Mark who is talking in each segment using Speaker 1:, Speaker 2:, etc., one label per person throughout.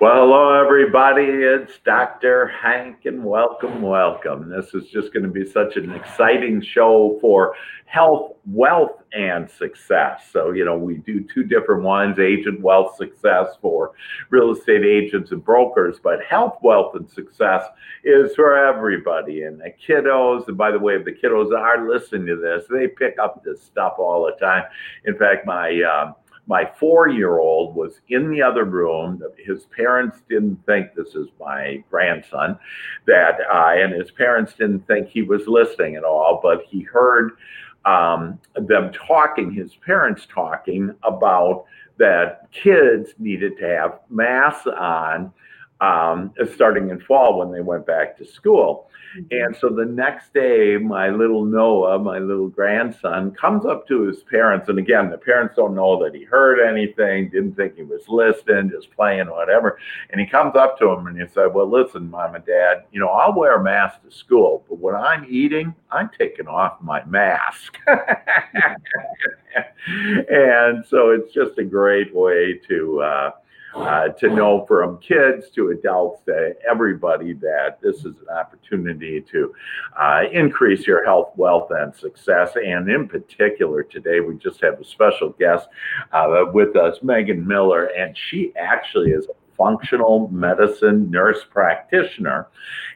Speaker 1: Well, hello, everybody. It's Dr. Hank, and welcome, welcome. This is just going to be such an exciting show for health, wealth, and success. So, you know, we do two different ones agent wealth success for real estate agents and brokers, but health, wealth, and success is for everybody. And the kiddos, and by the way, if the kiddos are listening to this, they pick up this stuff all the time. In fact, my, um, my four year old was in the other room. His parents didn't think this is my grandson, that I, and his parents didn't think he was listening at all, but he heard um, them talking, his parents talking about that kids needed to have masks on um, starting in fall when they went back to school. Mm-hmm. And so the next day, my little Noah, my little grandson, comes up to his parents. And again, the parents don't know that he heard anything, didn't think he was listening, just playing, whatever. And he comes up to him and he said, Well, listen, mom and dad, you know, I'll wear a mask to school, but when I'm eating, I'm taking off my mask. and so it's just a great way to, uh, uh, to know from kids to adults to everybody that this is an opportunity to uh, increase your health, wealth, and success. And in particular, today we just have a special guest uh, with us, Megan Miller, and she actually is a functional medicine nurse practitioner.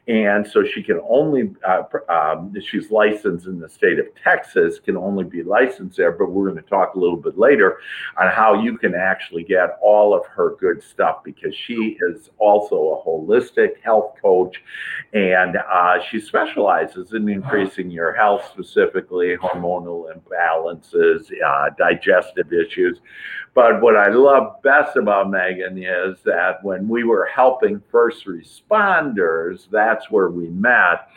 Speaker 1: And so she can only, uh, um, she's licensed in the state of Texas, can only be licensed there. But we're going to talk a little bit later on how you can actually get all of her good stuff because she is also a holistic health coach and uh, she specializes in increasing your health, specifically hormonal imbalances, uh, digestive issues. But what I love best about Megan is that when we were helping first responders, that's where we met,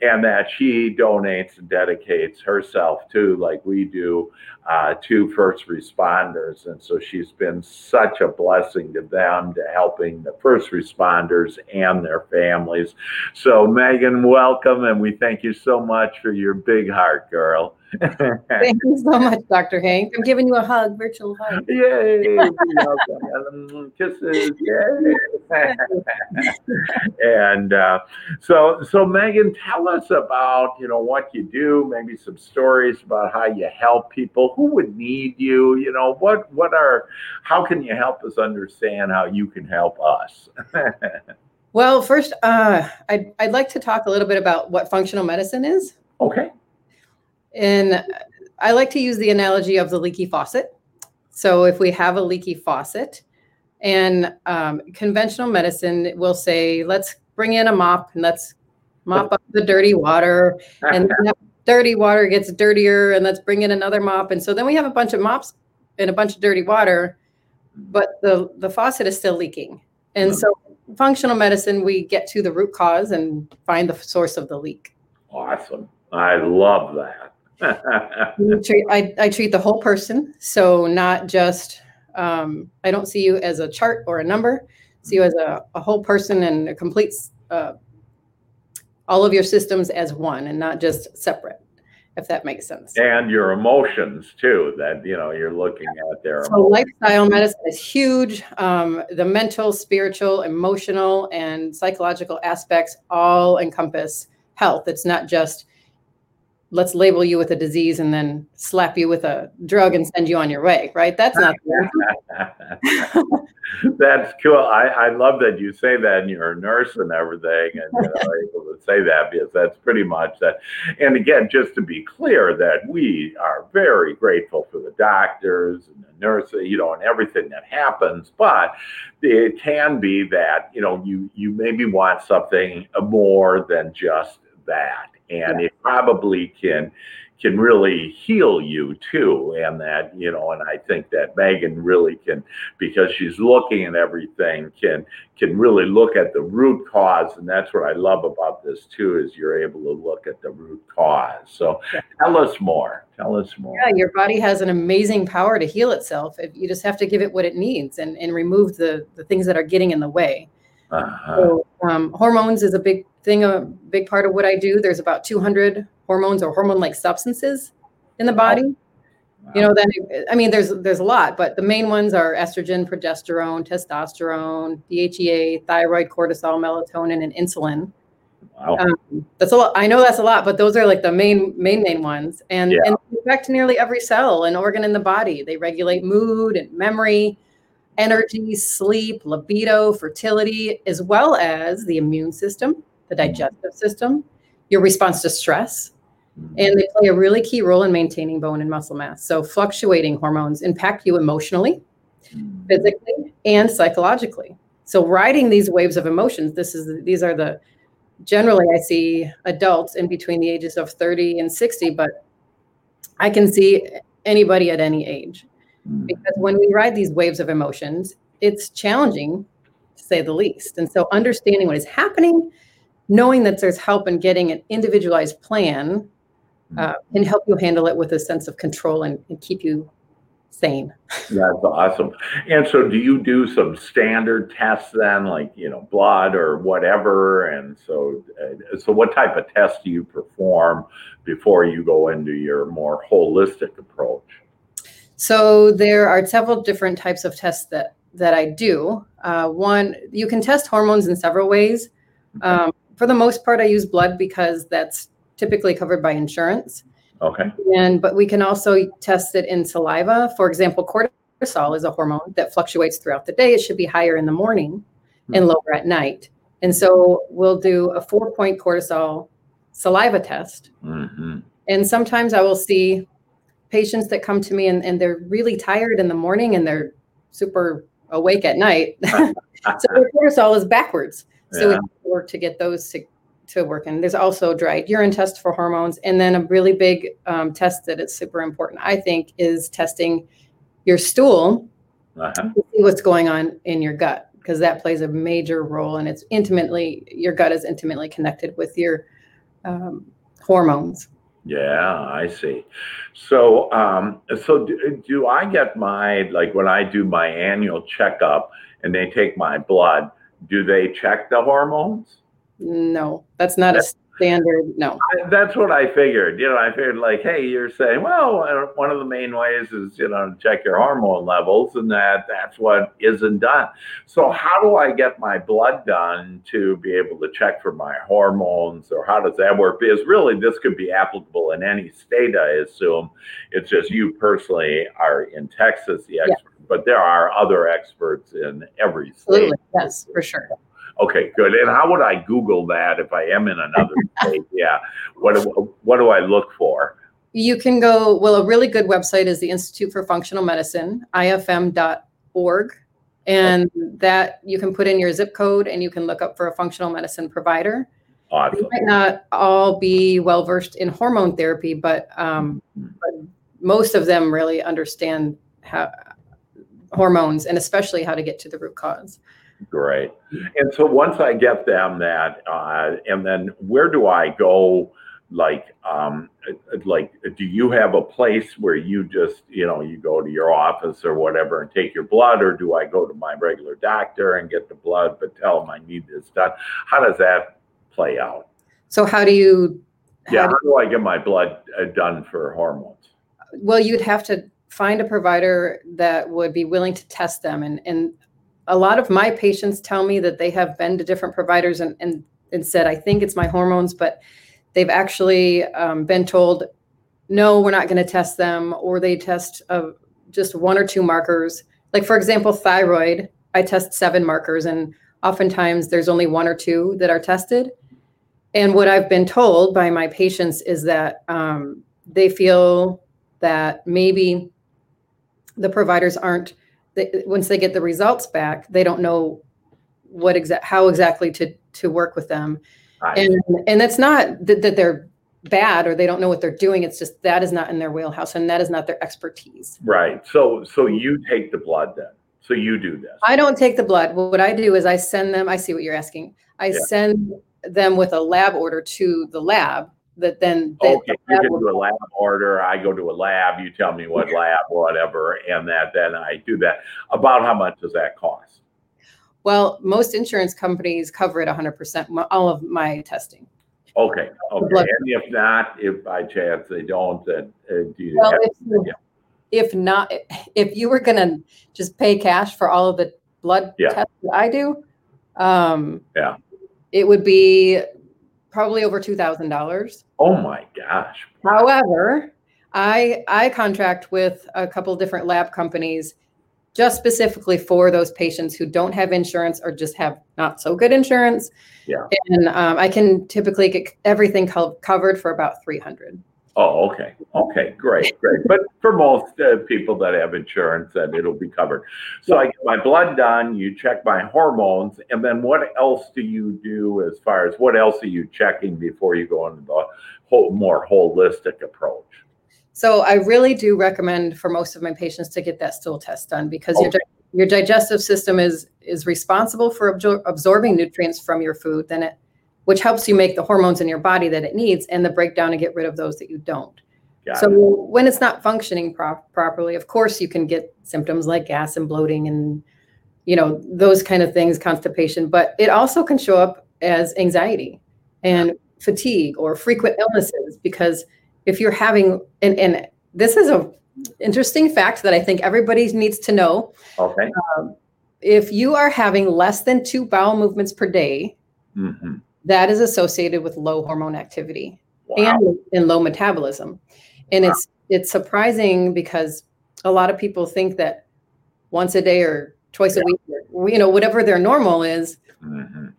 Speaker 1: and that she donates and dedicates herself to, like we do, uh, to first responders. And so she's been such a blessing to them, to helping the first responders and their families. So, Megan, welcome, and we thank you so much for your big heart, girl.
Speaker 2: Thank you so much, Dr. Hank. I'm giving you a hug, virtual hug.
Speaker 1: Yay! Kisses! Yay! and uh, so, so Megan, tell us about you know what you do. Maybe some stories about how you help people. Who would need you? You know what? What are? How can you help us understand how you can help us?
Speaker 2: well, first, uh, I'd I'd like to talk a little bit about what functional medicine is.
Speaker 1: Okay.
Speaker 2: And I like to use the analogy of the leaky faucet. So if we have a leaky faucet, and um, conventional medicine will say, let's bring in a mop and let's mop up the dirty water, and dirty water gets dirtier, and let's bring in another mop. And so then we have a bunch of mops and a bunch of dirty water, but the the faucet is still leaking. And so functional medicine, we get to the root cause and find the source of the leak.
Speaker 1: Awesome. I love that.
Speaker 2: I, I treat the whole person. So not just, um, I don't see you as a chart or a number, see you as a, a whole person and a complete, uh, all of your systems as one and not just separate, if that makes sense.
Speaker 1: And your emotions too, that, you know, you're looking at their
Speaker 2: so lifestyle medicine is huge. Um, the mental, spiritual, emotional, and psychological aspects all encompass health. It's not just, let's label you with a disease and then slap you with a drug and send you on your way, right? That's not.
Speaker 1: That's cool. I, I love that you say that and you're a nurse and everything and you know, able to say that because that's pretty much that. And again, just to be clear that we are very grateful for the doctors and the nurses, you know, and everything that happens, but it can be that, you know, you, you maybe want something more than just that and yeah. it probably can can really heal you too and that you know and i think that megan really can because she's looking at everything can can really look at the root cause and that's what i love about this too is you're able to look at the root cause. So tell us more tell us more.
Speaker 2: Yeah your body has an amazing power to heal itself you just have to give it what it needs and and remove the the things that are getting in the way uh-huh. so um, hormones is a big thing, a big part of what I do. There's about 200 hormones or hormone like substances in the body. You know, then I mean, there's there's a lot, but the main ones are estrogen, progesterone, testosterone, DHEA, thyroid, cortisol, melatonin, and insulin.
Speaker 1: Wow.
Speaker 2: Um, that's a lot. I know that's a lot, but those are like the main main main ones, and
Speaker 1: Yeah.
Speaker 2: and they affect nearly every cell and organ in the body. They regulate mood and memory, energy, sleep, libido, fertility, as well as the immune system, the mm-hmm. digestive system, your response to stress, mm-hmm. and they play a really key role in maintaining bone and muscle mass. So fluctuating hormones impact you emotionally, mm-hmm. physically, and psychologically. So riding these waves of emotions, this is these are the generally I see adults in between the ages of 30 and 60, but I can see anybody at any age. Because when we ride these waves of emotions, it's challenging to say the least. And so understanding what is happening, knowing that there's help in getting an individualized plan uh, can help you handle it with a sense of control and, and keep you sane.
Speaker 1: That's awesome. And so, do you do some standard tests then, like you know, blood or whatever? And so, uh, so what type of tests do you perform before you go into your more holistic approach?
Speaker 2: So there are several different types of tests that that I do. Uh, one, you can test hormones in several ways. Um, for the most part, I use blood because that's typically covered by insurance.
Speaker 1: Okay.
Speaker 2: And but we can also test it in saliva. For example, cortisol is a hormone that fluctuates throughout the day. It should be higher in the morning and lower at night. And so we'll do a four-point cortisol saliva test.
Speaker 1: Mm-hmm.
Speaker 2: And sometimes I will see patients that come to me and, and they're really tired in the morning and they're super awake at night. so their cortisol is backwards. So we
Speaker 1: Yeah.
Speaker 2: to work to get those to, to work. And there's also dried urine test for hormones. And then a really big um, test that is super important, I think, is testing your stool
Speaker 1: Uh-huh.
Speaker 2: to see what's going on in your gut because that plays a major role and it's intimately your gut is intimately connected with your um, hormones
Speaker 1: Yeah, I see. So, um, so do, do I get my like when I do my annual checkup and they take my blood? Do they check the hormones?
Speaker 2: no that's not a standard no
Speaker 1: I, that's what I figured. You know, I figured like, hey, you're saying, well, uh, one of the main ways is you know check your hormone levels, and that that's what isn't done. So, how do I get my blood done to be able to check for my hormones, or how does that work? Because really, this could be applicable in any state, I assume. It's just you personally are in Texas, the expert, but there are other experts in every state.
Speaker 2: absolutely yes for sure
Speaker 1: Okay, good. And how would I Google that if I am in another state? Yeah. What do, what do I look for?
Speaker 2: you can go well a really good website is the institute for functional medicine ifm.org and that you can put in your zip code and you can look up for a functional medicine provider they
Speaker 1: Awesome.
Speaker 2: might not all be well versed in hormone therapy but um, but most of them really understand how hormones and especially how to get to the root cause
Speaker 1: Great. And so once I get them that, uh, and then where do I go? Like, um, like, do you have a place where you just, you know, you go to your office or whatever and take your blood, or do I go to my regular doctor and get the blood, but tell them I need this done? How does that play out?
Speaker 2: so how do you how
Speaker 1: Yeah. How do I get my blood uh, done for hormones?
Speaker 2: well you'd have to find a provider that would be willing to test them and and a lot of my patients tell me that they have been to different providers and and, and said i think it's my hormones but they've actually um, been told no we're not going to test them or they test uh, just one or two markers. Like for example thyroid i test seven markers and oftentimes there's only one or two that are tested. And what i've been told by my patients is that um, they feel that maybe the providers aren't they, once they get the results back they don't know what exact how exactly to to work with them
Speaker 1: I-
Speaker 2: and and that's not that, that they're bad or they don't know what they're doing it's just that is not in their wheelhouse and that is not their expertise
Speaker 1: Right. So so you take the blood then. So you do this.
Speaker 2: i don't take the blood what i do is i send them i see what you're asking i
Speaker 1: Yeah.
Speaker 2: send them with a lab order to the lab that then that
Speaker 1: okay,
Speaker 2: the
Speaker 1: you can do a lab order. I go to a lab. You tell me what lab, whatever, and that then I do that. About how much does that cost?
Speaker 2: well most insurance companies cover it 100% all of my testing
Speaker 1: Okay. Okay. And if not, if by chance they don't, then uh, do you
Speaker 2: Well,
Speaker 1: have?
Speaker 2: if you-
Speaker 1: yeah.
Speaker 2: if not, if you were gonna just pay cash for all of the blood
Speaker 1: Yeah.
Speaker 2: tests I do, um,
Speaker 1: Yeah.
Speaker 2: it would be probably over two thousand dollars.
Speaker 1: Oh my gosh.
Speaker 2: However, I I contract with a couple different lab companies just specifically for those patients who don't have insurance or just have not so good insurance.
Speaker 1: Yeah.
Speaker 2: And um, I can typically get everything co- covered for about 300.
Speaker 1: Oh, okay. Okay, great, great. But for most uh, people that have insurance, then it'll be covered. So I get my blood done, you check my hormones, and then what else do you do as far as what else are you checking before you go into the whole, more holistic approach?
Speaker 2: So I really do recommend for most of my patients to get that stool test done because your,
Speaker 1: Okay.
Speaker 2: di- your digestive system is is responsible for absor- absorbing nutrients from your food, then it which helps you make the hormones in your body that it needs and the breakdown to get rid of those that you don't.
Speaker 1: Got
Speaker 2: so
Speaker 1: it.
Speaker 2: when it's not functioning pro- properly, of course you can get symptoms like gas and bloating and you know those kind of things, constipation, but it also can show up as anxiety and fatigue or frequent illnesses because if you're having and, and this is a interesting fact that I think everybody needs to know.
Speaker 1: Okay.
Speaker 2: If you are having less than two bowel movements per day,
Speaker 1: hmm
Speaker 2: that is associated with low hormone activity
Speaker 1: Wow.
Speaker 2: and and low metabolism. And it's it's surprising because a lot of people think that once a day or twice a week, or, you know, whatever their normal is.
Speaker 1: Mhm.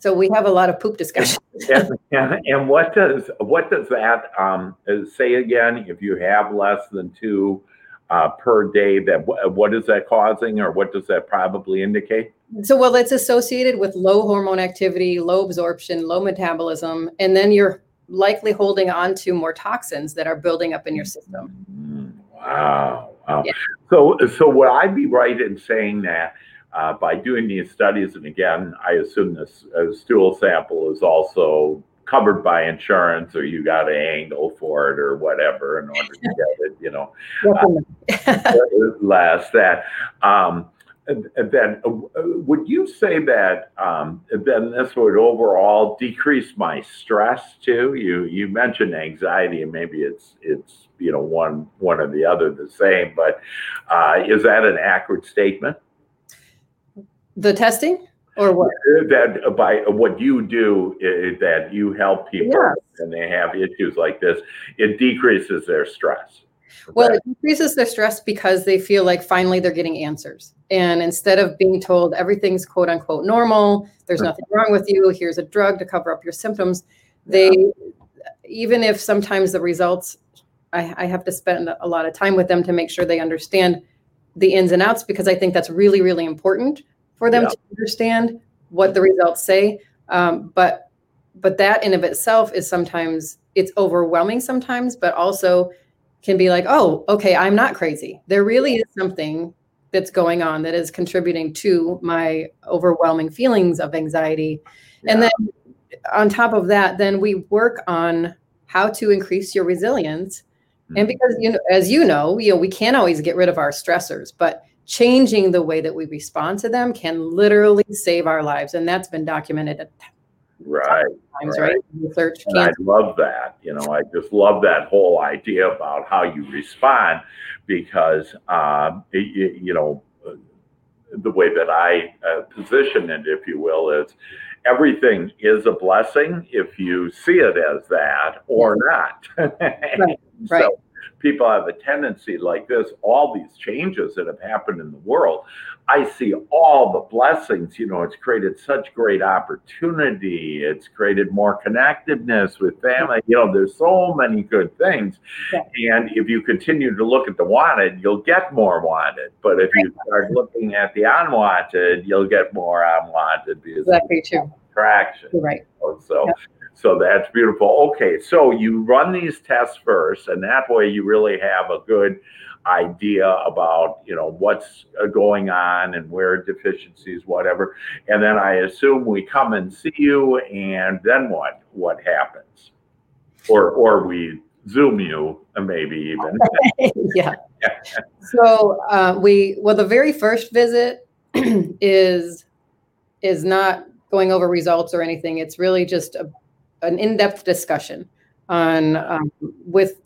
Speaker 2: So we have a lot of poop discussion.
Speaker 1: and, and, and what does what does that um, say again? If you have less than two uh, per day, that what is that causing, or what does that probably indicate?
Speaker 2: So, well, it's associated with low hormone activity, low absorption, low metabolism, and then you're likely holding on to more toxins that are building up in your system.
Speaker 1: Mm, Wow. wow.
Speaker 2: Yeah.
Speaker 1: So, so would I be right in saying that uh, by doing these studies, and again, I assume this uh, stool sample is also covered by insurance, or you got an angle for it, or whatever, in order to get it, you know, less that. Um, then, uh, would you say that um, then this would overall decrease my stress too? You you mentioned anxiety, and maybe it's it's you know one one or the other the same, but uh, is that an accurate statement?
Speaker 2: the testing or what?
Speaker 1: That by what you do, that you help people
Speaker 2: Yes.
Speaker 1: and they have issues like this, it decreases their stress.
Speaker 2: Well, it increases their stress because they feel like finally they're getting answers. And instead of being told everything's quote unquote normal, there's nothing wrong with you, here's a drug to cover up your symptoms, they, even if sometimes the results, I, I have to spend a lot of time with them to make sure they understand the ins and outs because I think that's really, really important for them
Speaker 1: Yeah.
Speaker 2: to understand what the results say. Um, but but that in of itself is sometimes it's overwhelming sometimes, but also can be like, oh, okay, I'm not crazy. There really is something that's going on that is contributing to my overwhelming feelings of anxiety. And then on top of that, then we work on how to increase your resilience. And mm. because you know, as you know, you know, we can't always get rid of our stressors, but changing the way that we respond to them can literally save our lives. And that's been documented at
Speaker 1: Right.
Speaker 2: times,
Speaker 1: Right.
Speaker 2: right?
Speaker 1: I love that. You know, I just love that whole idea about how you respond because, um, y- y- you know, the way that I uh, position it, if you will, is everything is a blessing if you see it as that or not.
Speaker 2: right.
Speaker 1: So people have a tendency like this, all these changes that have happened in the world. I see all the blessings. You know, it's created such great opportunity. It's created more connectedness with family. You know, there's so many good things.
Speaker 2: Yeah.
Speaker 1: And if you continue to look at the wanted, you'll get more wanted. But if you start looking at the unwanted, you'll get more unwanted because
Speaker 2: Exactly true.
Speaker 1: attraction.
Speaker 2: You're right.
Speaker 1: So,
Speaker 2: Yeah.
Speaker 1: So that's beautiful. Okay, so you run these tests first, and that way you really have a good idea about you know what's uh, going on and where deficiencies, whatever. And then I assume we come and see you, and then what? What happens? Or or we Zoom you, uh, maybe even.
Speaker 2: yeah. So uh, we well, the very first visit is is not going over results or anything. It's really just a, an in-depth discussion on um, with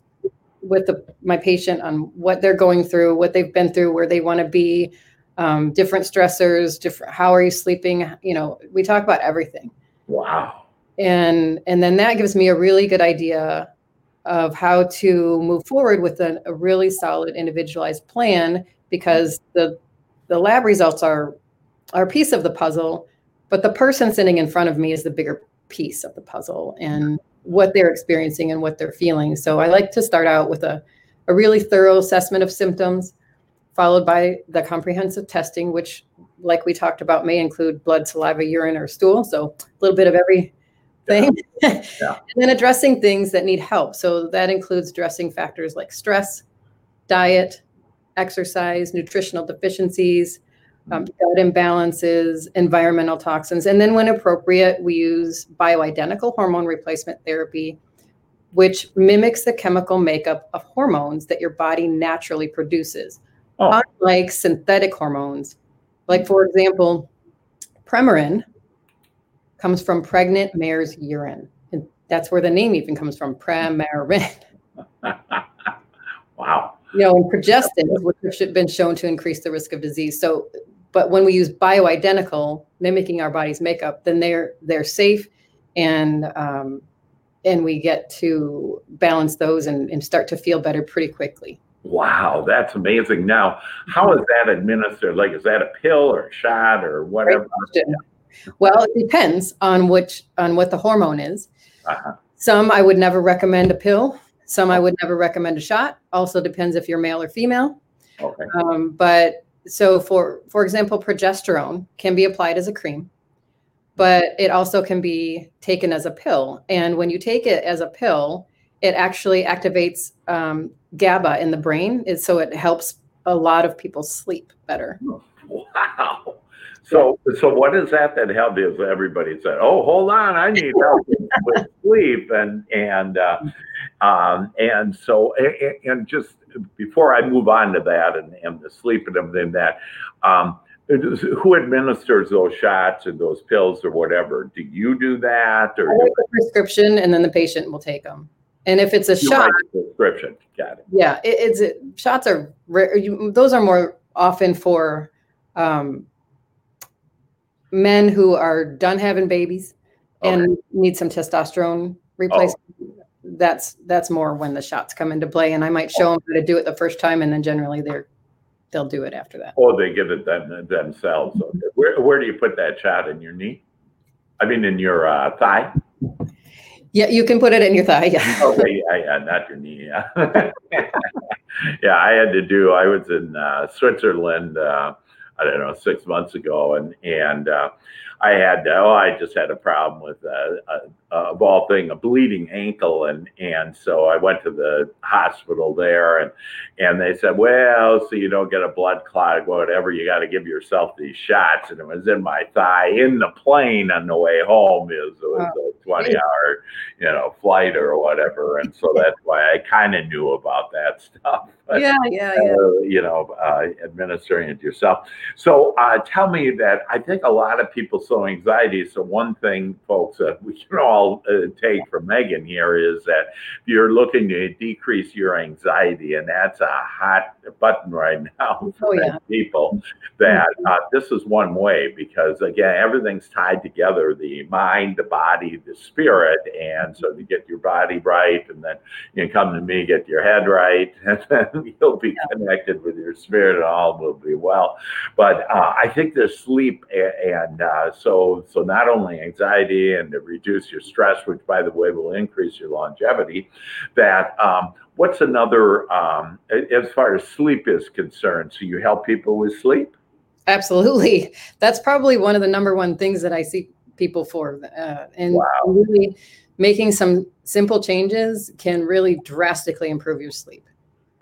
Speaker 2: with the, my patient on what they're going through, what they've been through, where they want to be, um, different stressors, different. How are you sleeping? You know, we talk about everything,
Speaker 1: Wow.
Speaker 2: and and then that gives me a really good idea of how to move forward with a, a really solid individualized plan because the the lab results are are a piece of the puzzle, but the person sitting in front of me is the bigger piece of the puzzle and what they're experiencing and what they're feeling. So I like to start out with a, a really thorough assessment of symptoms, followed by the comprehensive testing, which, like we talked about, may include blood, saliva, urine, or stool. So a little bit of everything.
Speaker 1: Yeah.
Speaker 2: and then addressing things that need help. So that includes addressing factors like stress, diet, exercise, nutritional deficiencies, um, gut imbalances, environmental toxins. And then, when appropriate, we use bioidentical hormone replacement therapy, which mimics the chemical makeup of hormones that your body naturally produces,
Speaker 1: Oh.
Speaker 2: unlike synthetic hormones. Like, for example, Premarin comes from pregnant mare's urine. And that's where the name even comes from, Premarin.
Speaker 1: wow.
Speaker 2: you know, and progestins, which have been shown to increase the risk of disease. So, but when we use bioidentical, mimicking our body's makeup, then they're they're safe, and um, and we get to balance those and, and start to feel better pretty quickly.
Speaker 1: Wow, that's amazing. Now, how is that administered? Like, is that a pill or a shot or whatever?
Speaker 2: Well, it depends on which on what the hormone is.
Speaker 1: Uh-huh.
Speaker 2: Some I would never recommend a pill. Some I would never recommend a shot. Also depends if you're male or female.
Speaker 1: Okay.
Speaker 2: Um, but so for for example, progesterone can be applied as a cream, but it also can be taken as a pill. And when you take it as a pill, it actually activates um, GABA in the brain, it, so it helps a lot of people sleep better.
Speaker 1: Wow. So, so what is that that help? Is everybody said, "Oh, hold on, I need help with sleep," and and uh, um, and so and, and just before I move on to that and, and the sleep and everything that, um, who administers those shots and those pills or whatever? Do you do that or
Speaker 2: I
Speaker 1: do
Speaker 2: the prescription, and then the patient will take them. And if it's a
Speaker 1: you
Speaker 2: shot,
Speaker 1: prescription? Got it.
Speaker 2: yeah, it, it's it, shots are rare. You, those are more often for um, men who are done having babies and need some testosterone replacement. That's that's more when the shots come into play, and I might show them how to do it the first time, and then generally they're they'll do it after that.
Speaker 1: Or they give it them, themselves. Okay. Where where do you put that shot in your knee? I mean, in your uh, thigh.
Speaker 2: Yeah, you can put it in your thigh. Yeah.
Speaker 1: Okay, yeah, yeah, not your knee. Yeah, yeah. I had to do. I was in uh, Switzerland. Uh, I don't know, six months ago, and and uh, I had oh, I just had a problem with uh, a, a, of all thing a bleeding ankle, and and so I went to the hospital there, and and they said, well, so you don't get a blood clot, whatever, you got to give yourself these shots, and it was in my thigh in the plane on the way home. Is it was a twenty hour, you know, flight or whatever, and so that's why I kind of knew about that stuff. But,
Speaker 2: Yeah, yeah, yeah.
Speaker 1: uh, you know, uh, administering it yourself. So uh, tell me that I think a lot of people so anxiety. So one thing, folks, that we can all uh, take from Megan here is that if you're looking to decrease your anxiety, and that's a hot button right now for
Speaker 2: Oh, yeah.
Speaker 1: people. That uh, this is one way because again, everything's tied together: the mind, the body, the spirit, and so to get your body right, and then you can come to me, get your head right, and then you'll be connected with your spirit, and all will be well. But uh, I think the sleep a- and uh, so so not only anxiety and to reduce your stress, which by the way will increase your longevity. That um, what's another um, as far as sleep is concerned? So you help people with sleep.
Speaker 2: Absolutely. That's probably one of the number one things that I see people for. Uh, and
Speaker 1: Wow.
Speaker 2: really making some simple changes can really drastically improve your sleep.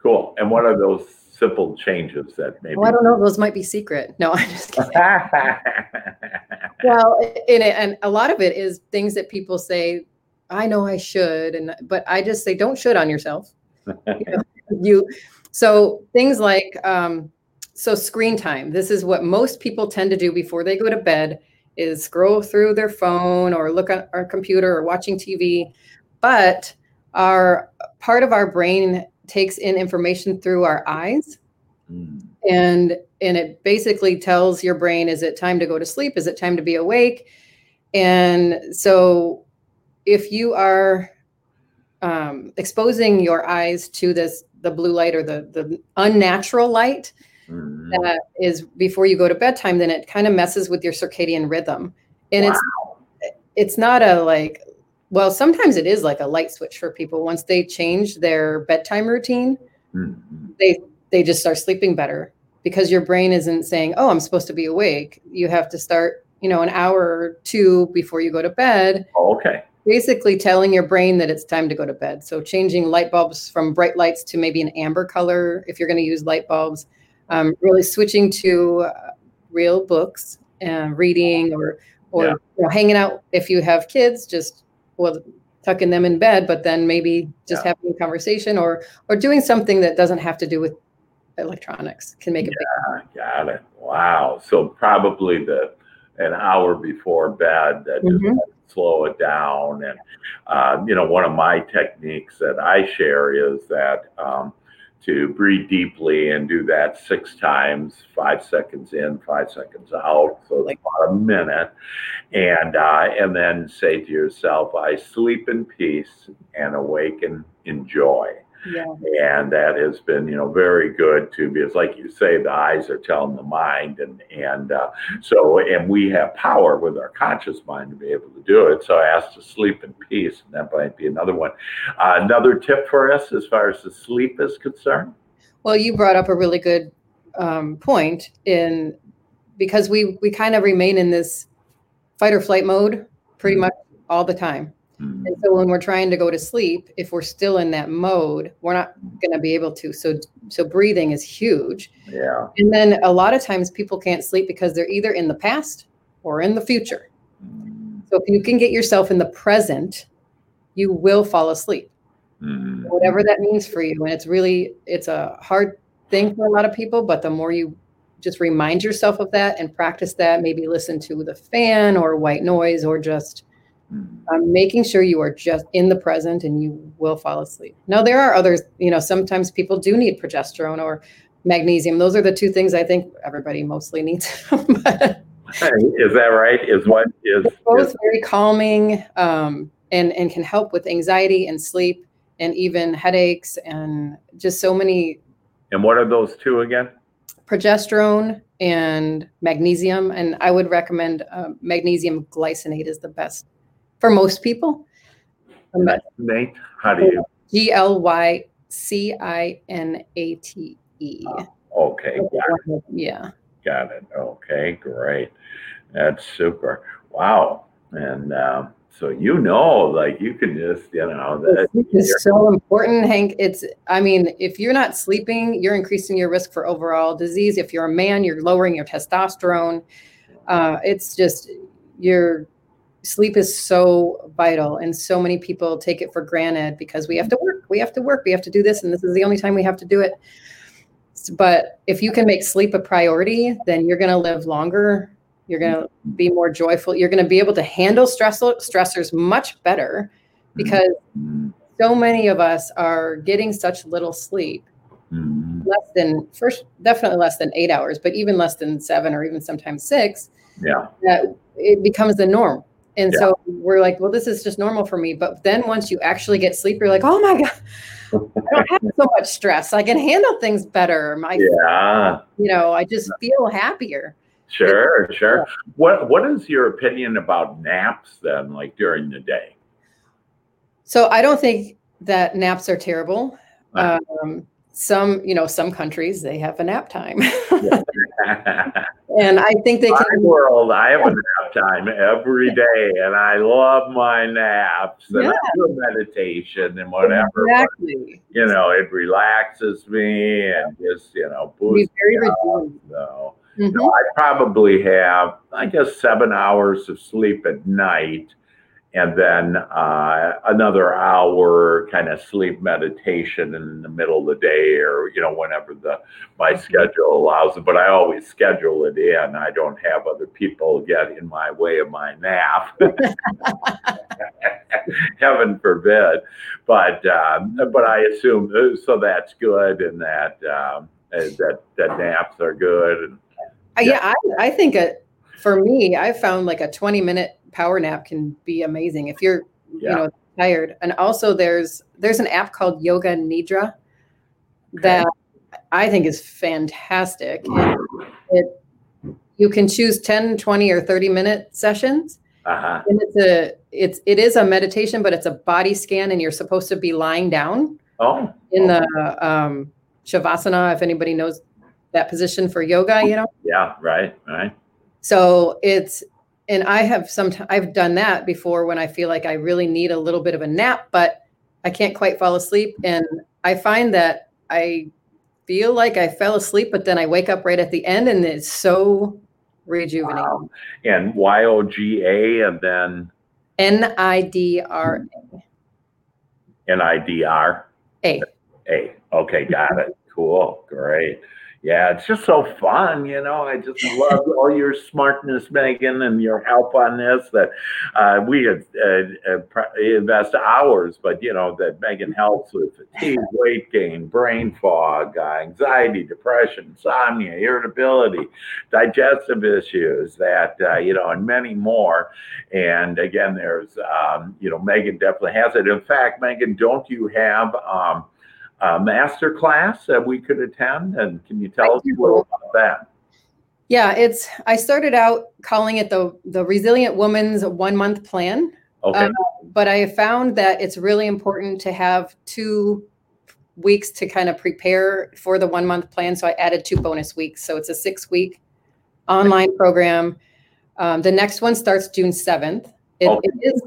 Speaker 1: Cool. And what are those simple changes that maybe?
Speaker 2: Oh, I don't know. Those might be secret. No, I'm just kidding. well, in it, and a lot of it is things that people say, I know I should, and but I just say, don't should on yourself. You, know, you so things like um, so screen time. This is what most people tend to do before they go to bed is scroll through their phone or look at our computer or watching TV. But our part of our brain takes in information through our eyes
Speaker 1: Mm.
Speaker 2: and and it basically tells your brain is it time to go to sleep? Is it time to be awake? And so if you are um, exposing your eyes to this the blue light or the the unnatural light
Speaker 1: Mm.
Speaker 2: that is before you go to bedtime then it kind of messes with your circadian rhythm. And it's it's not a like well sometimes it is like a light switch for people. Once they change their bedtime routine
Speaker 1: Mm.
Speaker 2: they they just start sleeping better because your brain isn't saying oh i'm supposed to be awake you have to start you know an hour or two before you go to bed
Speaker 1: Okay.
Speaker 2: basically telling your brain that it's time to go to bed so changing light bulbs from bright lights to maybe an amber color if you're going to use light bulbs um, really switching to uh, real books and reading or or
Speaker 1: Yeah.
Speaker 2: you know, hanging out if you have kids just well tucking them in bed but then maybe just
Speaker 1: Yeah.
Speaker 2: having a conversation or or doing something that doesn't have to do with electronics can make a big
Speaker 1: Ah, Got it. Wow. So probably the an hour before bed that just
Speaker 2: Mhm.
Speaker 1: slow it down. And uh, you know, one of my techniques that I share is that um, to breathe deeply and do that six times, five seconds in, five seconds out, so
Speaker 2: Like-
Speaker 1: about a minute, and uh, and then say to yourself, "I sleep in peace and awaken in joy."
Speaker 2: Yeah
Speaker 1: and that has been you know very good too It's like you say the eyes are telling the mind and and uh, so and we have power with our conscious mind to be able to do it so I ask to sleep in peace and that might be another one uh, another tip for us as far as the sleep is concerned
Speaker 2: Well, you brought up a really good um, point in because we we kind of remain in this fight or flight mode pretty
Speaker 1: Mhm.
Speaker 2: much all the time.
Speaker 1: Hmm,
Speaker 2: And so when we're trying to go to sleep, if we're still in that mode, we're not going to be able to. So so breathing is huge.
Speaker 1: yeah
Speaker 2: And then a lot of times people can't sleep because they're either in the past or in the future.
Speaker 1: Hmm,
Speaker 2: So if you can get yourself in the present, you will fall asleep.
Speaker 1: hmm,
Speaker 2: whatever that means for you and it's really it's a hard thing for a lot of people but the more you just remind yourself of that and practice that maybe listen to the fan or white noise or just. Um, making sure you are just in the present and you will fall asleep. Now there are others you know sometimes people do need progesterone or magnesium. Those are the two things i think everybody mostly needs. But
Speaker 1: is that right? Is what is,
Speaker 2: both
Speaker 1: is
Speaker 2: very calming um, and and can help with anxiety and sleep and even headaches and just so many
Speaker 1: and what are those two again?
Speaker 2: Progesterone and magnesium. And i would recommend uh, magnesium glycinate is the best for most people Um,
Speaker 1: nate how do you
Speaker 2: g-l-y-c-i-n-a-t-e
Speaker 1: okay got
Speaker 2: yeah
Speaker 1: Got it. Okay, great. That's super. Wow. And um, so you know, like you can just, you know, that
Speaker 2: is so important, Hank. It's, I mean, if you're not sleeping, you're increasing your risk for overall disease. If you're a man, you're lowering your testosterone. Uh, it's just your sleep is so vital, and so many people take it for granted because we have to work, we have to work, we have to do this, and this is the only time we have to do it. But if you can make sleep a priority, then you're going to live longer. You're going to be more joyful. You're going to be able to handle stress stressors much better because so many of us are getting such little sleep
Speaker 1: mm,
Speaker 2: less than first definitely less than eight hours but even less than seven or even sometimes six
Speaker 1: yeah.
Speaker 2: that it becomes the norm and
Speaker 1: Yeah.
Speaker 2: so we're like well this is just normal for me but then once you actually get sleep you're like oh my god i don't have so much stress i can handle things better my
Speaker 1: Yeah.
Speaker 2: you know i just feel happier
Speaker 1: Sure, sure. What What is your opinion about naps then, like during the day?
Speaker 2: so i don't think that naps are terrible um, some you know some countries they have a nap time and i think they
Speaker 1: my
Speaker 2: can
Speaker 1: world, I have a nap time every day, and I love my naps. And I do meditation and whatever. but,
Speaker 2: exactly
Speaker 1: you know, it relaxes me and just you know
Speaker 2: be very
Speaker 1: me up. So
Speaker 2: Mhm.
Speaker 1: I probably have, I guess, seven hours of sleep at night, and then uh, another hour kind of sleep meditation in the middle of the day or you know whenever the my schedule allows it. But i always schedule it in. I don't have other people get in my way of my nap. Heaven forbid. But um, but i assume uh, so that's good and that um, that that naps are good and,
Speaker 2: Uh, yeah, I, I think it, for me, I found like a 20 minute power nap can be amazing if you're,
Speaker 1: Yeah.
Speaker 2: you know, tired. And also there's there's an app called Yoga Nidra that I think is fantastic. And it you can choose 10, 20 or 30 minute sessions.
Speaker 1: uh-huh.
Speaker 2: And it's a it's it is a meditation, but it's a body scan and you're supposed to be lying down
Speaker 1: oh
Speaker 2: in the um Shavasana, if anybody knows that position for yoga, you know.
Speaker 1: yeah right right
Speaker 2: So it's and I have some I've done that before when I feel like I really need a little bit of a nap, but I can't quite fall asleep. And I find that I feel like I fell asleep, but then I wake up right at the end and it's so rejuvenating.
Speaker 1: Wow. and y-o-g-a and then
Speaker 2: N I D R
Speaker 1: n-i-d-r
Speaker 2: A.
Speaker 1: A. Okay, got it. Cool. Great. Yeah, it's just so fun, you know. I just love all your smartness, Megan, and your help on this. That uh, we have uh, uh, invest hours, but you know that Megan helps with fatigue, weight gain, brain fog, uh, anxiety, depression, insomnia, irritability, digestive issues, that uh, you know, and many more. And again, there's um, you know, Megan definitely has it. In fact, Megan, don't you have um, a master class that we could attend? And can you tell
Speaker 2: I
Speaker 1: us a little about that?
Speaker 2: Yeah, it's I started out calling it the the resilient woman's one month plan.
Speaker 1: Okay.
Speaker 2: Um, but I found that it's really important to have two weeks to kind of prepare for the one month plan. So I added two bonus weeks. So it's a six week online program. Um, the next one starts June 7th. It,
Speaker 1: Okay.
Speaker 2: it is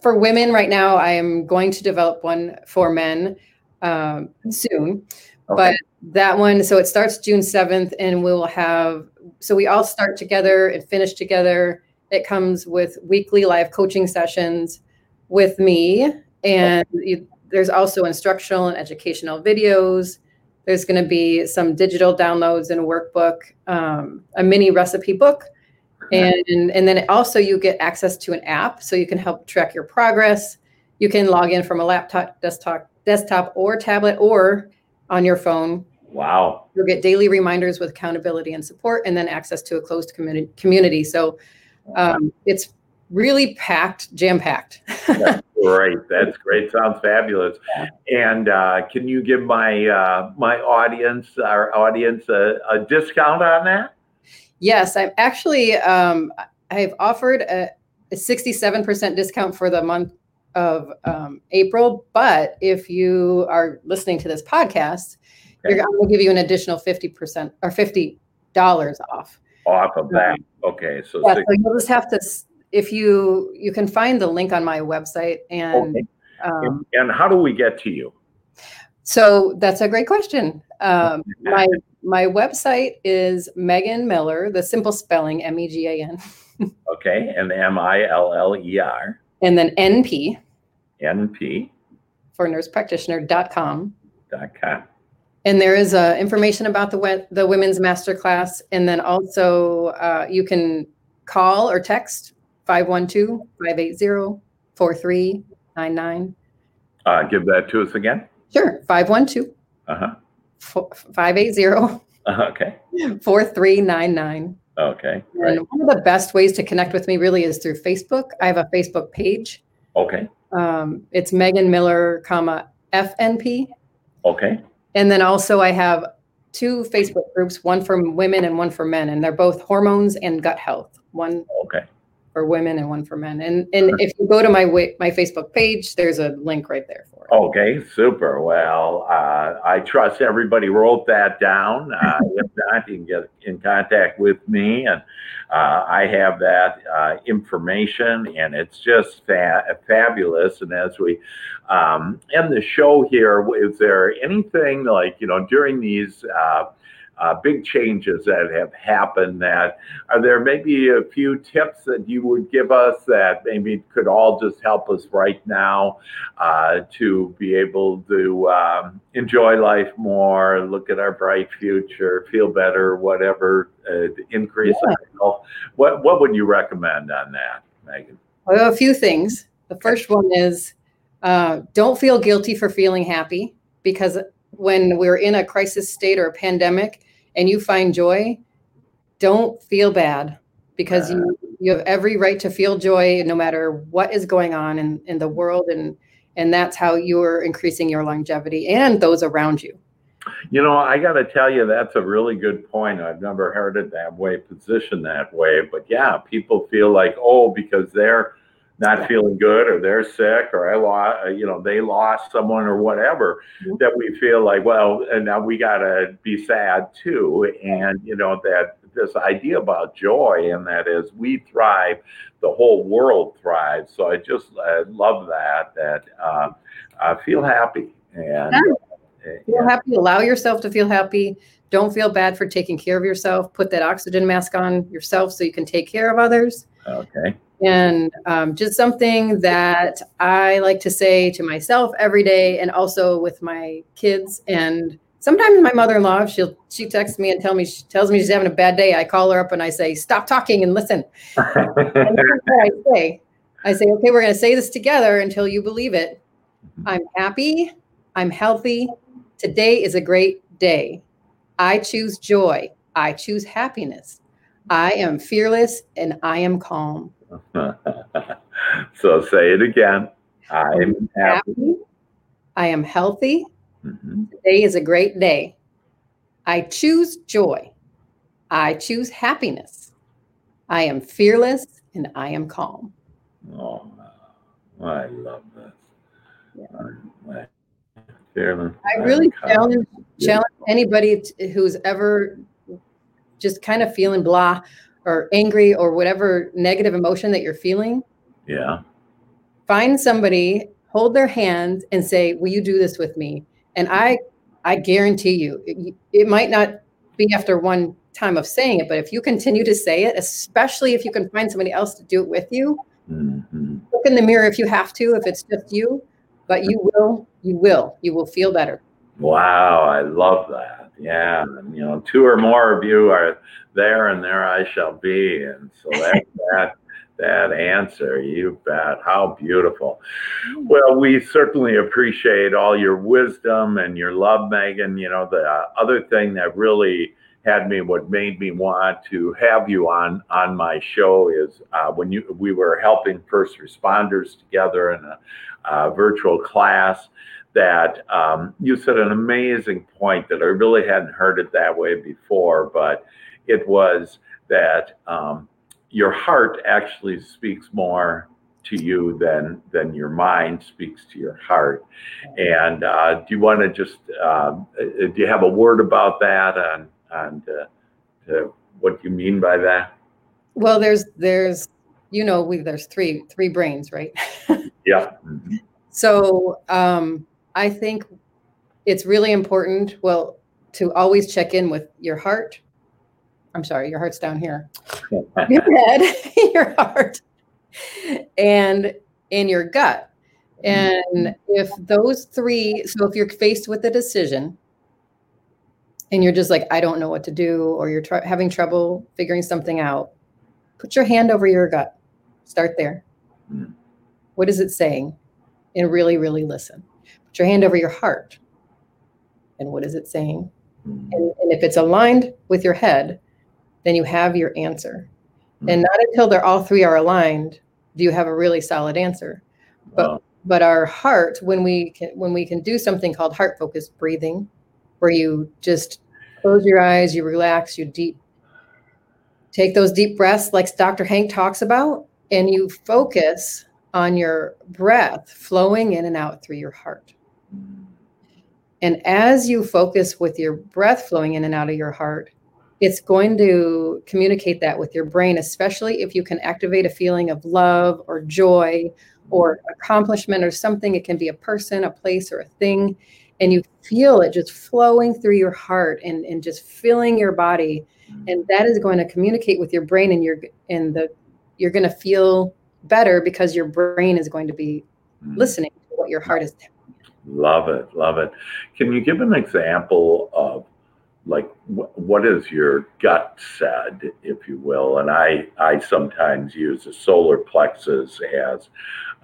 Speaker 2: for women right now. I am going to develop one for men um, soon.
Speaker 1: okay.
Speaker 2: But that one, so it starts June 7th, and we'll have, so we all start together and finish together. It comes with weekly live coaching sessions with me. And you, there's also instructional and educational videos. There's going to be some digital downloads and a workbook, um, a mini recipe book. And, and then also you get access to an app so you can help track your progress. You can log in from a laptop, desktop, desktop or tablet or on your phone.
Speaker 1: wow.
Speaker 2: You'll get daily reminders with accountability and support, and then access to a closed community. Community. So um, it's really packed, jam packed.
Speaker 1: Great. That's great. Sounds fabulous. And uh, can you give my uh, my audience, our audience, a, a discount on that?
Speaker 2: yes, I'm actually um, I've offered a, a 67% discount for the month of um, April. But if you are listening to this podcast,
Speaker 1: Okay.
Speaker 2: you're, I'm going to give you an additional 50% or $50 off.
Speaker 1: Off of that. Okay. So
Speaker 2: Yeah,
Speaker 1: six,
Speaker 2: so you'll just have to, if you, you can find the link on my website and,
Speaker 1: okay.
Speaker 2: um,
Speaker 1: And, and how do we get to you?
Speaker 2: so that's a great question. Um, my, my website is Megan Miller, the simple spelling, M-E-G-A-N,
Speaker 1: Okay. And M I L L E R
Speaker 2: and then NP
Speaker 1: N P
Speaker 2: for nursepractitioner.com.
Speaker 1: dot com.
Speaker 2: And there is uh, information about the we- the women's masterclass, and then also uh, you can call or text 512-580-4399.
Speaker 1: Uh, give that to us again.
Speaker 2: Sure, 512
Speaker 1: Uh huh.
Speaker 2: 580 Uh-huh,
Speaker 1: Okay.
Speaker 2: 4399.
Speaker 1: Okay. Right.
Speaker 2: And one of the best ways to connect with me really is through Facebook. I have a Facebook page.
Speaker 1: Okay.
Speaker 2: Um, it's Megan Miller, comma FNP.
Speaker 1: Okay.
Speaker 2: And then also I have two Facebook groups, one for women and one for men, and they're both hormones and gut health. One
Speaker 1: Okay.
Speaker 2: For women and one for men. And and if you go to my my Facebook page, there's a link right there for it.
Speaker 1: Okay, super. Well, uh, I trust everybody wrote that down. Uh, if not, you can get in contact with me, and uh, I have that uh, information, and it's just fa- fabulous. And as we um, end the show here, is there anything like you know during these? Uh, big changes that have happened. That are there maybe a few tips that you would give us that maybe could all just help us right now uh, to be able to um, enjoy life more, look at our bright future, feel better, whatever, uh, increase
Speaker 2: Yeah.
Speaker 1: our health. What what would you recommend on that, Megan?
Speaker 2: Well, a few things. The first one is uh, don't feel guilty for feeling happy because when we're in a crisis state or a pandemic and you find joy, don't feel bad because you, you have every right to feel joy no matter what is going on in, in the world. And, and that's how you're increasing your longevity and those around you.
Speaker 1: You know, I got to tell you, that's a really good point. I've never heard it that way, positioned that way. But yeah, people feel like, oh, because they're not feeling good or they're sick or I lost, you know, they lost someone or whatever,
Speaker 2: Mhm.
Speaker 1: that we feel like, well, and now we got to be sad too. And, you know, that this idea about joy and that is we thrive, the whole world thrives. So I just I love that, that uh, uh, feel happy. And,
Speaker 2: Feel happy, allow yourself to feel happy. Don't feel bad for taking care of yourself. Put that oxygen mask on yourself so you can take care of others.
Speaker 1: okay.
Speaker 2: And um, just something that I like to say to myself every day, and also with my kids. And sometimes my mother-in-law, she'll she texts me and tell me she tells me she's having a bad day. I call her up and I say, "Stop talking and listen." And I say. I say, "Okay, we're going to say this together until you believe it." I'm happy. I'm healthy. Today is a great day. I choose joy. I choose happiness. I am fearless and I am calm.
Speaker 1: so say it again. I'm happy.
Speaker 2: happy. I am healthy.
Speaker 1: Mhm.
Speaker 2: Today is a great day. I choose joy. I choose happiness. I am fearless and I am calm.
Speaker 1: Oh, I love this.
Speaker 2: Yeah.
Speaker 1: I, Carolyn,
Speaker 2: I really challenge challenge anybody t- who's ever just kind of feeling blah or angry or whatever negative emotion that you're feeling.
Speaker 1: Yeah.
Speaker 2: Find somebody, hold their hand, and say, "Will you do this with me?" And I, I guarantee you, it, it might not be after one time of saying it, but if you continue to say it, especially if you can find somebody else to do it with you,
Speaker 1: hmm
Speaker 2: look in the mirror if you have to, if it's just you, but you will, you will, you will feel better.
Speaker 1: Wow, I love that. Yeah, and, you know, two or more of you are there, and there I shall be. And so that that that answer, you bet. How beautiful. Well, we certainly appreciate all your wisdom and your love, Megan. You know, the uh, other thing that really had me, what made me want to have you on on my show is uh, when you we were helping first responders together in a uh, virtual class. That um, you said an amazing point that I really hadn't heard it that way before, but it was that um, your heart actually speaks more to you than than your mind speaks to your heart. And uh, do you want to just um, uh, do you have a word about that and and uh, uh, what you mean by that?
Speaker 2: Well, there's there's you know we there's three three brains, right?
Speaker 1: Yeah.
Speaker 2: So um, I think it's really important, well, to always check in with your heart. I'm sorry, your heart's down here. Your head, your heart, and in your gut. And if those three, so if you're faced with a decision and you're just like, I don't know what to do, or you're tr- having trouble figuring something out, put your hand over your gut. Start there.
Speaker 1: Mm.
Speaker 2: What is it saying? And really, really listen. Put your hand over your heart. And what is it saying?
Speaker 1: Mhm.
Speaker 2: And, and if it's aligned with your head, then you have your answer. Hmm. And not until they're all three are aligned do you have a really solid answer. But
Speaker 1: Wow.
Speaker 2: but our heart, when we can when we can do something called heart focused breathing, where you just close your eyes, you relax, you deep take those deep breaths like Dr. Hank talks about, and you focus on your breath flowing in and out through your heart. Hmm. And as you focus with your breath flowing in and out of your heart, it's going to communicate that with your brain, especially if you can activate a feeling of love or joy or accomplishment or something. It can be a person, a place, or a thing. and you feel it just flowing through your heart and, and just filling your body and that is going to communicate with your brain and you're and the you're going to feel better because your brain is going to be
Speaker 1: Mm.
Speaker 2: listening to what your heart is telling you.
Speaker 1: Love it, love it. Can you give an example of like wh- what is your gut said, if you will? And I I sometimes use the solar plexus as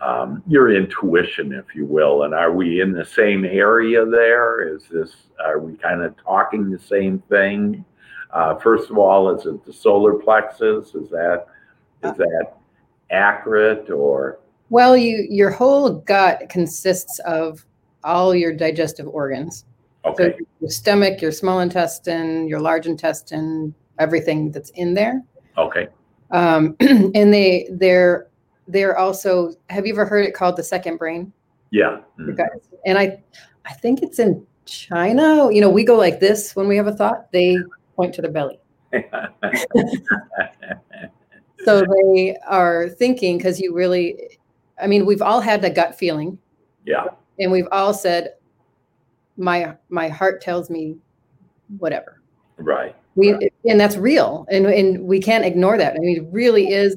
Speaker 1: um, your intuition, if you will. And are we in the same area there? Is this are we kind of talking the same thing? Uh, first of all, is it the solar plexus? Is that is that accurate or
Speaker 2: Well, you your whole gut consists of all your digestive organs.
Speaker 1: Okay?
Speaker 2: So your stomach, your small intestine, your large intestine, everything that's in there.
Speaker 1: Okay.
Speaker 2: Um, and they they're they're also have you ever heard it called the second brain?
Speaker 1: Yeah. Mm.
Speaker 2: gut. And I I think it's in China. You know, we go like this when we have a thought, they point to the belly. So they are thinking because you really I mean, we've all had the gut feeling
Speaker 1: yeah.
Speaker 2: and we've all said my my heart tells me whatever
Speaker 1: Right.
Speaker 2: we
Speaker 1: Right.
Speaker 2: and that's real and and we can't ignore that i mean it really is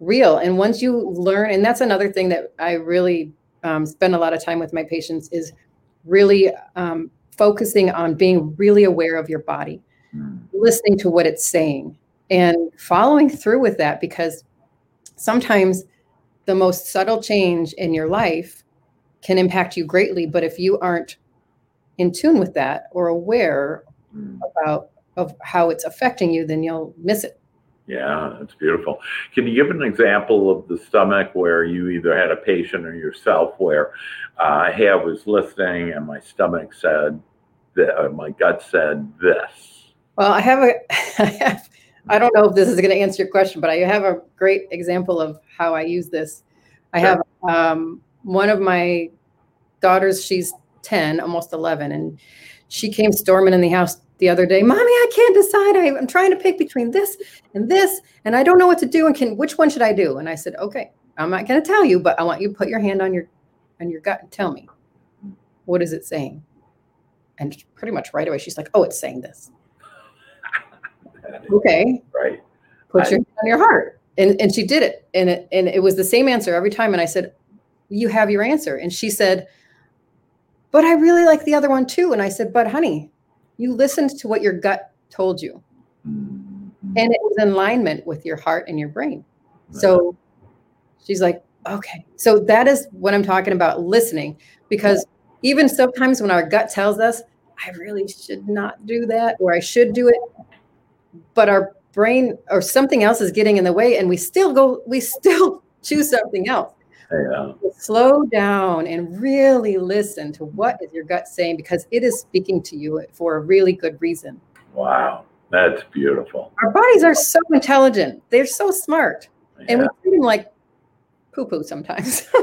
Speaker 2: real and once you learn and that's another thing that i really um, spend a lot of time with my patients is really um, focusing on being really aware of your body
Speaker 1: Mm.
Speaker 2: listening to what it's saying and following through with that because sometimes the most subtle change in your life can impact you greatly but if you aren't in tune with that or aware
Speaker 1: Mm.
Speaker 2: about of how it's affecting you then you'll miss it
Speaker 1: Yeah, that's beautiful. Can you give an example of the stomach where you either had a patient or yourself where, uh, hey, I was listening and my stomach said that, uh, my gut said this.
Speaker 2: well i have a i have i don't know if this is going to answer your question but i have a great example of how i use this i
Speaker 1: Sure.
Speaker 2: have um, one of my daughters she's 10 almost 11 and she came storming in the house the other day mommy i can't decide. I, i'm trying to pick between this and this and i don't know what to do and can which one should i do? And i said okay i'm not going to tell you but i want you to put your hand on your on your gut and tell me what is it saying? And pretty much right away she's like oh it's saying this. Okay.
Speaker 1: Right.
Speaker 2: put
Speaker 1: I-
Speaker 2: your hand on your heart. And and she did it. And it and it was the same answer every time and i said you have your answer. And she said but i really like the other one too. And i said but honey you listened to what your gut told you.
Speaker 1: Mm.
Speaker 2: and it was in alignment with your heart and your brain. So she's like okay. So that is what i'm talking about listening. Because even sometimes when our gut tells us i really should not do that or i should do it but our brain or something else is getting in the way and we still go we still choose something else
Speaker 1: Yeah.
Speaker 2: slow down and really listen to what is your gut saying because it is speaking to you for a really good reason
Speaker 1: Wow. That's beautiful.
Speaker 2: our bodies are so intelligent they're so smart and we treat them like poo poo sometimes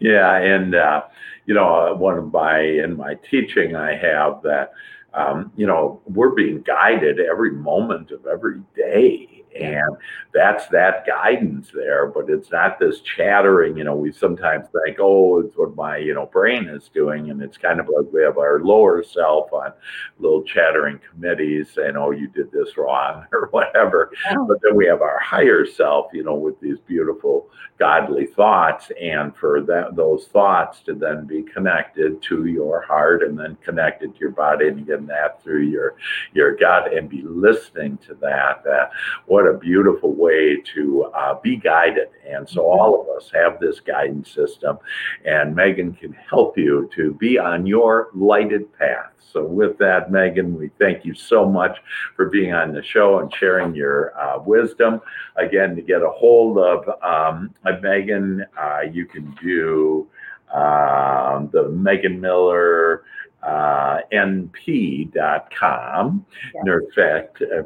Speaker 1: yeah, and uh, you know, uh, one of my in my teaching, I have that um, you know we're being guided every moment of every day, and that's that guidance there. But it's not this chattering. You know, we sometimes think, oh, it's what my you know brain is doing, and it's kind of like we have our lower self on little chattering committees saying, oh, you did this wrong or whatever. But then we have our higher self, you know, with these beautiful godly thoughts and for that those thoughts to then be connected to your heart and then connected to your body and again that through your your gut and be listening to that uh, what a beautiful way to uh, be guided. And so all of us have this guidance system and megan can help you to be on your lighted path. So with that megan we thank you so much for being on the show and sharing your uh, wisdom. Again to get a hold of um, Megan, uh, you can do um, the Megan Miller uh, np.com,
Speaker 2: Yeah.
Speaker 1: nurse fact, uh,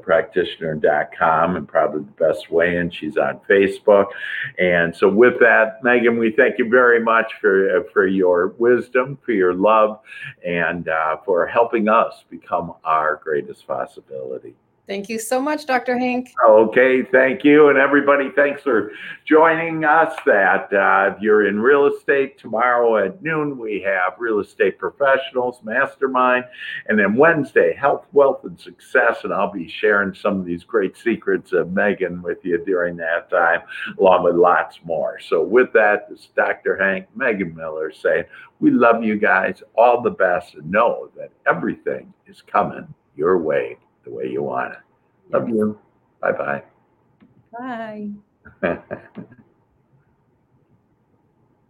Speaker 1: and probably the best way. And she's on Facebook. And so, with that, Megan, we thank you very much for, uh, for your wisdom, for your love, and uh, for helping us become our greatest possibility.
Speaker 2: Thank you so much, Dr. Hank.
Speaker 1: Okay, thank you. And everybody, thanks for joining us. That uh, if you're in real estate tomorrow at noon, we have Real Estate Professionals Mastermind. And then Wednesday, Health, Wealth, and Success. And I'll be sharing some of these great secrets of Megan with you during that time, along with lots more. So, with that, this is Dr. Hank, Megan Miller saying, We love you guys. All the best. And know that everything is coming your way the way you want it. Love you. Bye
Speaker 2: Bye.
Speaker 1: bye.